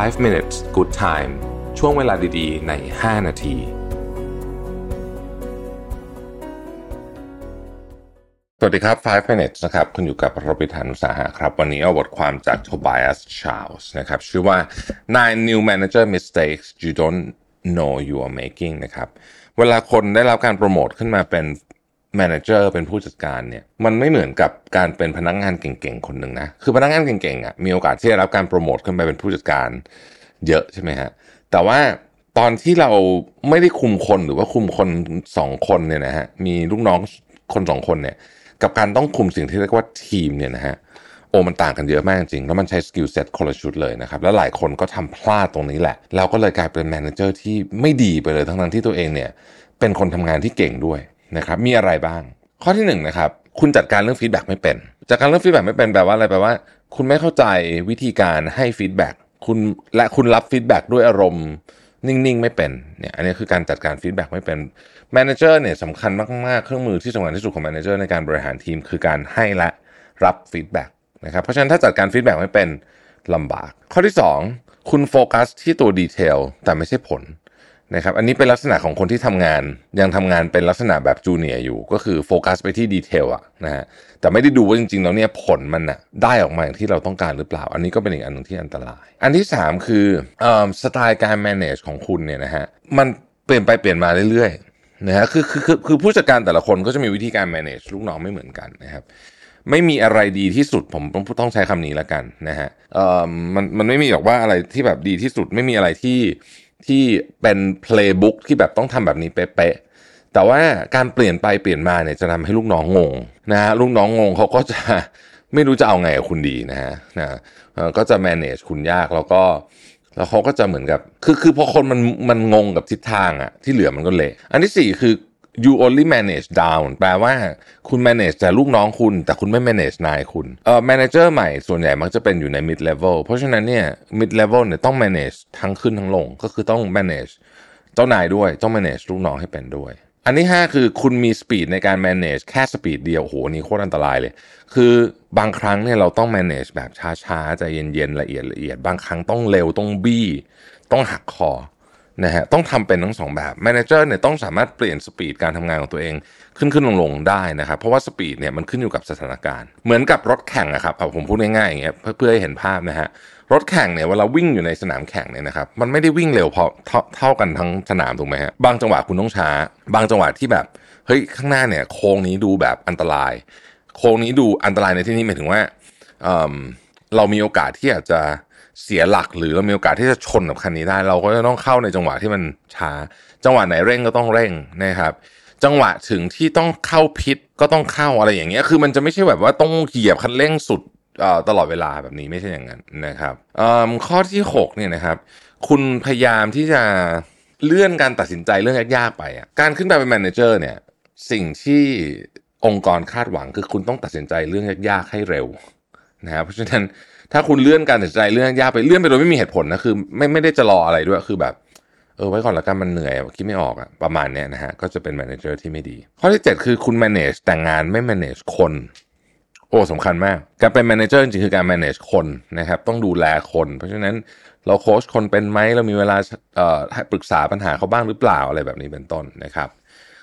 5 minutes good time ช่วงเวลาดีๆ ใน 5 นาที สวัสดีครับ 5 minutes นะครับ คุณอยู่กับรบิธานุสาหะครับ วันนี้เอาบทความจาก Tobias Charles นะครับ ชื่อว่า nine new manager mistakes you don't know you are making นะครับ เวลาคนได้รับการโปรโมทขึ้นมาเป็น manager เป็นผู้จัดการเนี่ยมันไม่เหมือนกับการเป็นพนักงานเก่งๆคนหนึ่งนะคือพนักงานเก่งๆอะมีโอกาสที่จะรับการโปรโมทขึ้นไปเป็นผู้จัดการเยอะใช่ไหมฮะแต่ว่าตอนที่เราไม่ได้คุมคนหรือว่าคุมคนสองคนเนี่ยนะฮะมีลูกน้องคนสองคนเนี่ยกับการต้องคุมสิ่งที่เรียกว่าทีมเนี่ยนะฮะโอ้มันต่างกันเยอะมากจริง แล้วมันใช้ skill set คนละชุดเลยนะครับ แล้วหลายคนก็ทำพลาดตรงนี้แหละแล้วก็เลยกลายเป็น manager ที่ไม่ดีไปเลยทั้งนั้นที่ตัวเองเนี่ยเป็นคนทำงานที่เก่งด้วย นะครับมีอะไรบ้าง ข้อที่หนึ่งนะครับคุณจัดการเรื่อง feedback ไม่เป็น จัดการเรื่อง feedback ไม่เป็นแปลว่าอะไรแปลว่า คุณไม่เข้าใจวิธีการให้ feedback คุณและคุณรับ feedback ด้วยอารมณ์นิ่งๆ ไม่เป็นเนี่ยอันนี้คือการจัดการ feedback ไม่เป็น manager เนี่ยสำคัญมากๆ เครื่องมือที่สำคัญที่สุดของ manager ในการบริหารทีม คือการให้และรับ feedback นะครับเพราะฉะนั้นถ้าจัดการ feedback ไม่เป็นลำบาก ข้อที่ 2 คุณโฟกัสที่ตัว detail แต่ไม่ใช่ผล นะครับอันนี้เป็นลักษณะของคนที่ทำงาน ยังทำงานเป็นลักษณะแบบ junior อยู่ ก็คือโฟกัสไปที่ detail อะนะฮะแต่ไม่ได้ดูว่าจริงๆแล้วเนี่ยผลมันอะได้ออกมาอย่างที่เราต้องการหรือเปล่า อันนี้ก็เป็นอีกอันหนึ่งที่อันตราย อันที่ 3 คือสไตล์การ manage ของคุณเนี่ยนะฮะมันเปลี่ยนไปเปลี่ยนมาเรื่อยๆนะฮะคือคือคือคือผู้จัดการแต่ละคนก็จะมีวิธีการ manage ลูกน้องไม่เหมือนกันนะครับไม่มีอะไรดีที่สุดผมต้องต้องใช้คำนี้แล้วกันนะฮะเอ่อมันมันไม่มีหรอกว่าอะไรที่แบบดีที่สุดไม่มีอะไรที่ ที่เป็นเพลย์บุ๊กที่แบบต้องทำแบบนี้เป๊ะๆแต่ว่าการเปลี่ยนไปเปลี่ยนมาเนี่ยจะทำให้ลูกน้องงงนะฮะลูกน้องงงเขาก็จะไม่รู้จะเอาไงกับคุณดีนะฮะนะก็จะ manage คุณยากแล้วก็แล้วเขาก็จะเหมือนกับ คือคือพอคนมันมันงงกับทิศทางอะที่เหลือมันก็เละอันที่สี่คือ you only manage down แปลว่าคุณ manage แต่ลูกน้องคุณ แต่คุณไม่ manage นายคุณเอ่อ manager ใหม่ส่วนใหญ่มักจะเป็นอยู่ใน mid level เพราะฉะนั้นเนี่ย mid level เนี่ยต้อง manage ทั้งขึ้นทั้งลง ก็คือต้อง manage เจ้านายด้วย ต้อง manage ลูกน้องให้เป็นด้วย อันที่5คือคุณมี speed ในการ manage แค่ speed เดียวโหนี่โคตรอันตรายเลย คือบางครั้งเนี่ยเราต้อง manage แบบช้าๆใจเย็นๆละเอียดละเอียด บางครั้งต้องเร็วต้องบี้ ต้องหักคอ นะฮะต้องทำเป็นทั้งสองแบบ manager เนี่ยต้องสามารถเปลี่ยน speed การทำงานของตัวเอง ขึ้นขึ้นลงลงได้นะครับ เพราะว่า speed เนี่ยมันขึ้นอยู่กับสถานการณ์ เหมือนกับรถแข่งนะครับผมพูดง่ายๆอย่างเงี้ยเพื่อให้เห็นภาพนะฮะรถแข่งเนี่ยเวลาวิ่งอยู่ในสนามแข่งเนี่ยนะครับมันไม่ได้วิ่งเร็วพอเท่ากันทั้งสนามถูกไหมฮะบางจังหวะคุณต้องช้า บางจังหวะที่แบบเฮ้ยข้างหน้าเนี่ยโค้งนี้ดูแบบอันตราย โค้งนี้ดูอันตรายในที่นี้หมายถึงว่าเรามีโอกาสที่อาจจะ เสียหลักหรือเรามีโอกาสที่จะชนกับคันนี้ได้ เราก็จะต้องเข้าในจังหวะที่มันช้า จังหวะไหนเร่งก็ต้องเร่งนะครับจังหวะถึงที่ต้องเข้าพิษก็ต้องเข้าอะไรอย่างเงี้ยคือมันจะไม่ใช่แบบว่าต้องเหยียบคันเร่งสุดตลอดเวลาแบบนี้ไม่ใช่อย่างนั้นนะครับข้อที่6เนี่ยนะครับ คุณพยายามที่จะเลื่อนการตัดสินใจเรื่องยากๆไปอะการขึ้นไปเป็น manager เนี่ยสิ่งที่องค์กรคาดหวังคือคุณต้องตัดสินใจเรื่องยากๆให้เร็วนะครับเพราะฉะนั้น ถ้าคุณเลื่อนการตัดสินใจเรื่องยากไปเลื่อนไปโดยไม่มีเหตุผลนะคือไม่ไม่ได้จะรออะไรด้วยคือแบบ เออไว้ก่อนละกันมันเหนื่อยคิดไม่ออกอะประมาณเนี้ยนะฮะก็จะเป็น manager ที่ไม่ดี ข้อที่ 7 คือคุณ manage แต่งานไม่ manage คนโอ้สำคัญมาก การเป็น manager จริงๆคือการ manage คนนะครับ ต้องดูแลคน เพราะฉะนั้นเราโค้ชคนเป็นไหมเรามีเวลาเอ่อปรึกษาปัญหาเขาบ้างหรือเปล่าอะไรแบบนี้เป็นต้นนะครับ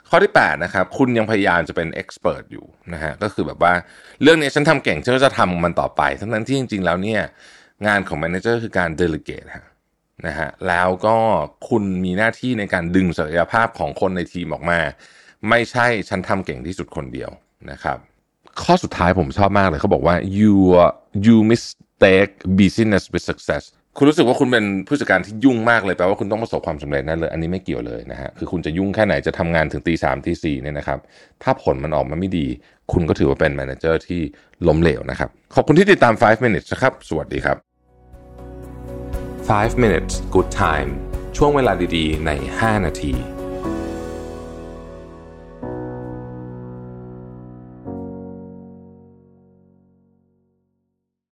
ข้อที่8นะครับคุณยังพยายามจะเป็น expert อยู่นะฮะก็คือแบบว่าเรื่องนี้ฉันทำเก่งฉันก็จะทำมันต่อไป ทั้งนั้นที่จริง ๆ แล้วเนี่ยงานของ manager คือการ delegate ฮะนะฮะแล้วก็คุณมีหน้าที่ในการดึงศักยภาพของคนในทีมออกมา ไม่ใช่ฉันทำเก่งที่สุดคนเดียวนะครับ ข้อสุดท้ายผมชอบมากเลยเขาบอกว่า you you mistake busyness with success คุณรู้สึกว่าคุณเป็นผู้จัดการที่ยุ่งมากเลยแปลว่าคุณต้องประสบความสำเร็จแน่เลย อันนี้ไม่เกี่ยวเลยนะฮะคือคุณจะยุ่งแค่ไหนจะทำงานถึงตีสามตีสี่เนี่ยนะครับถ้าผลมันออกมาไม่ดี คุณก็ถือว่าเป็น manager ที่ล้มเหลวนะครับ ขอบคุณที่ติดตาม 5 minutes นะครับ สวัสดีครับ 5 minutes good time ช่วงเวลาดีๆ ใน 5 นาที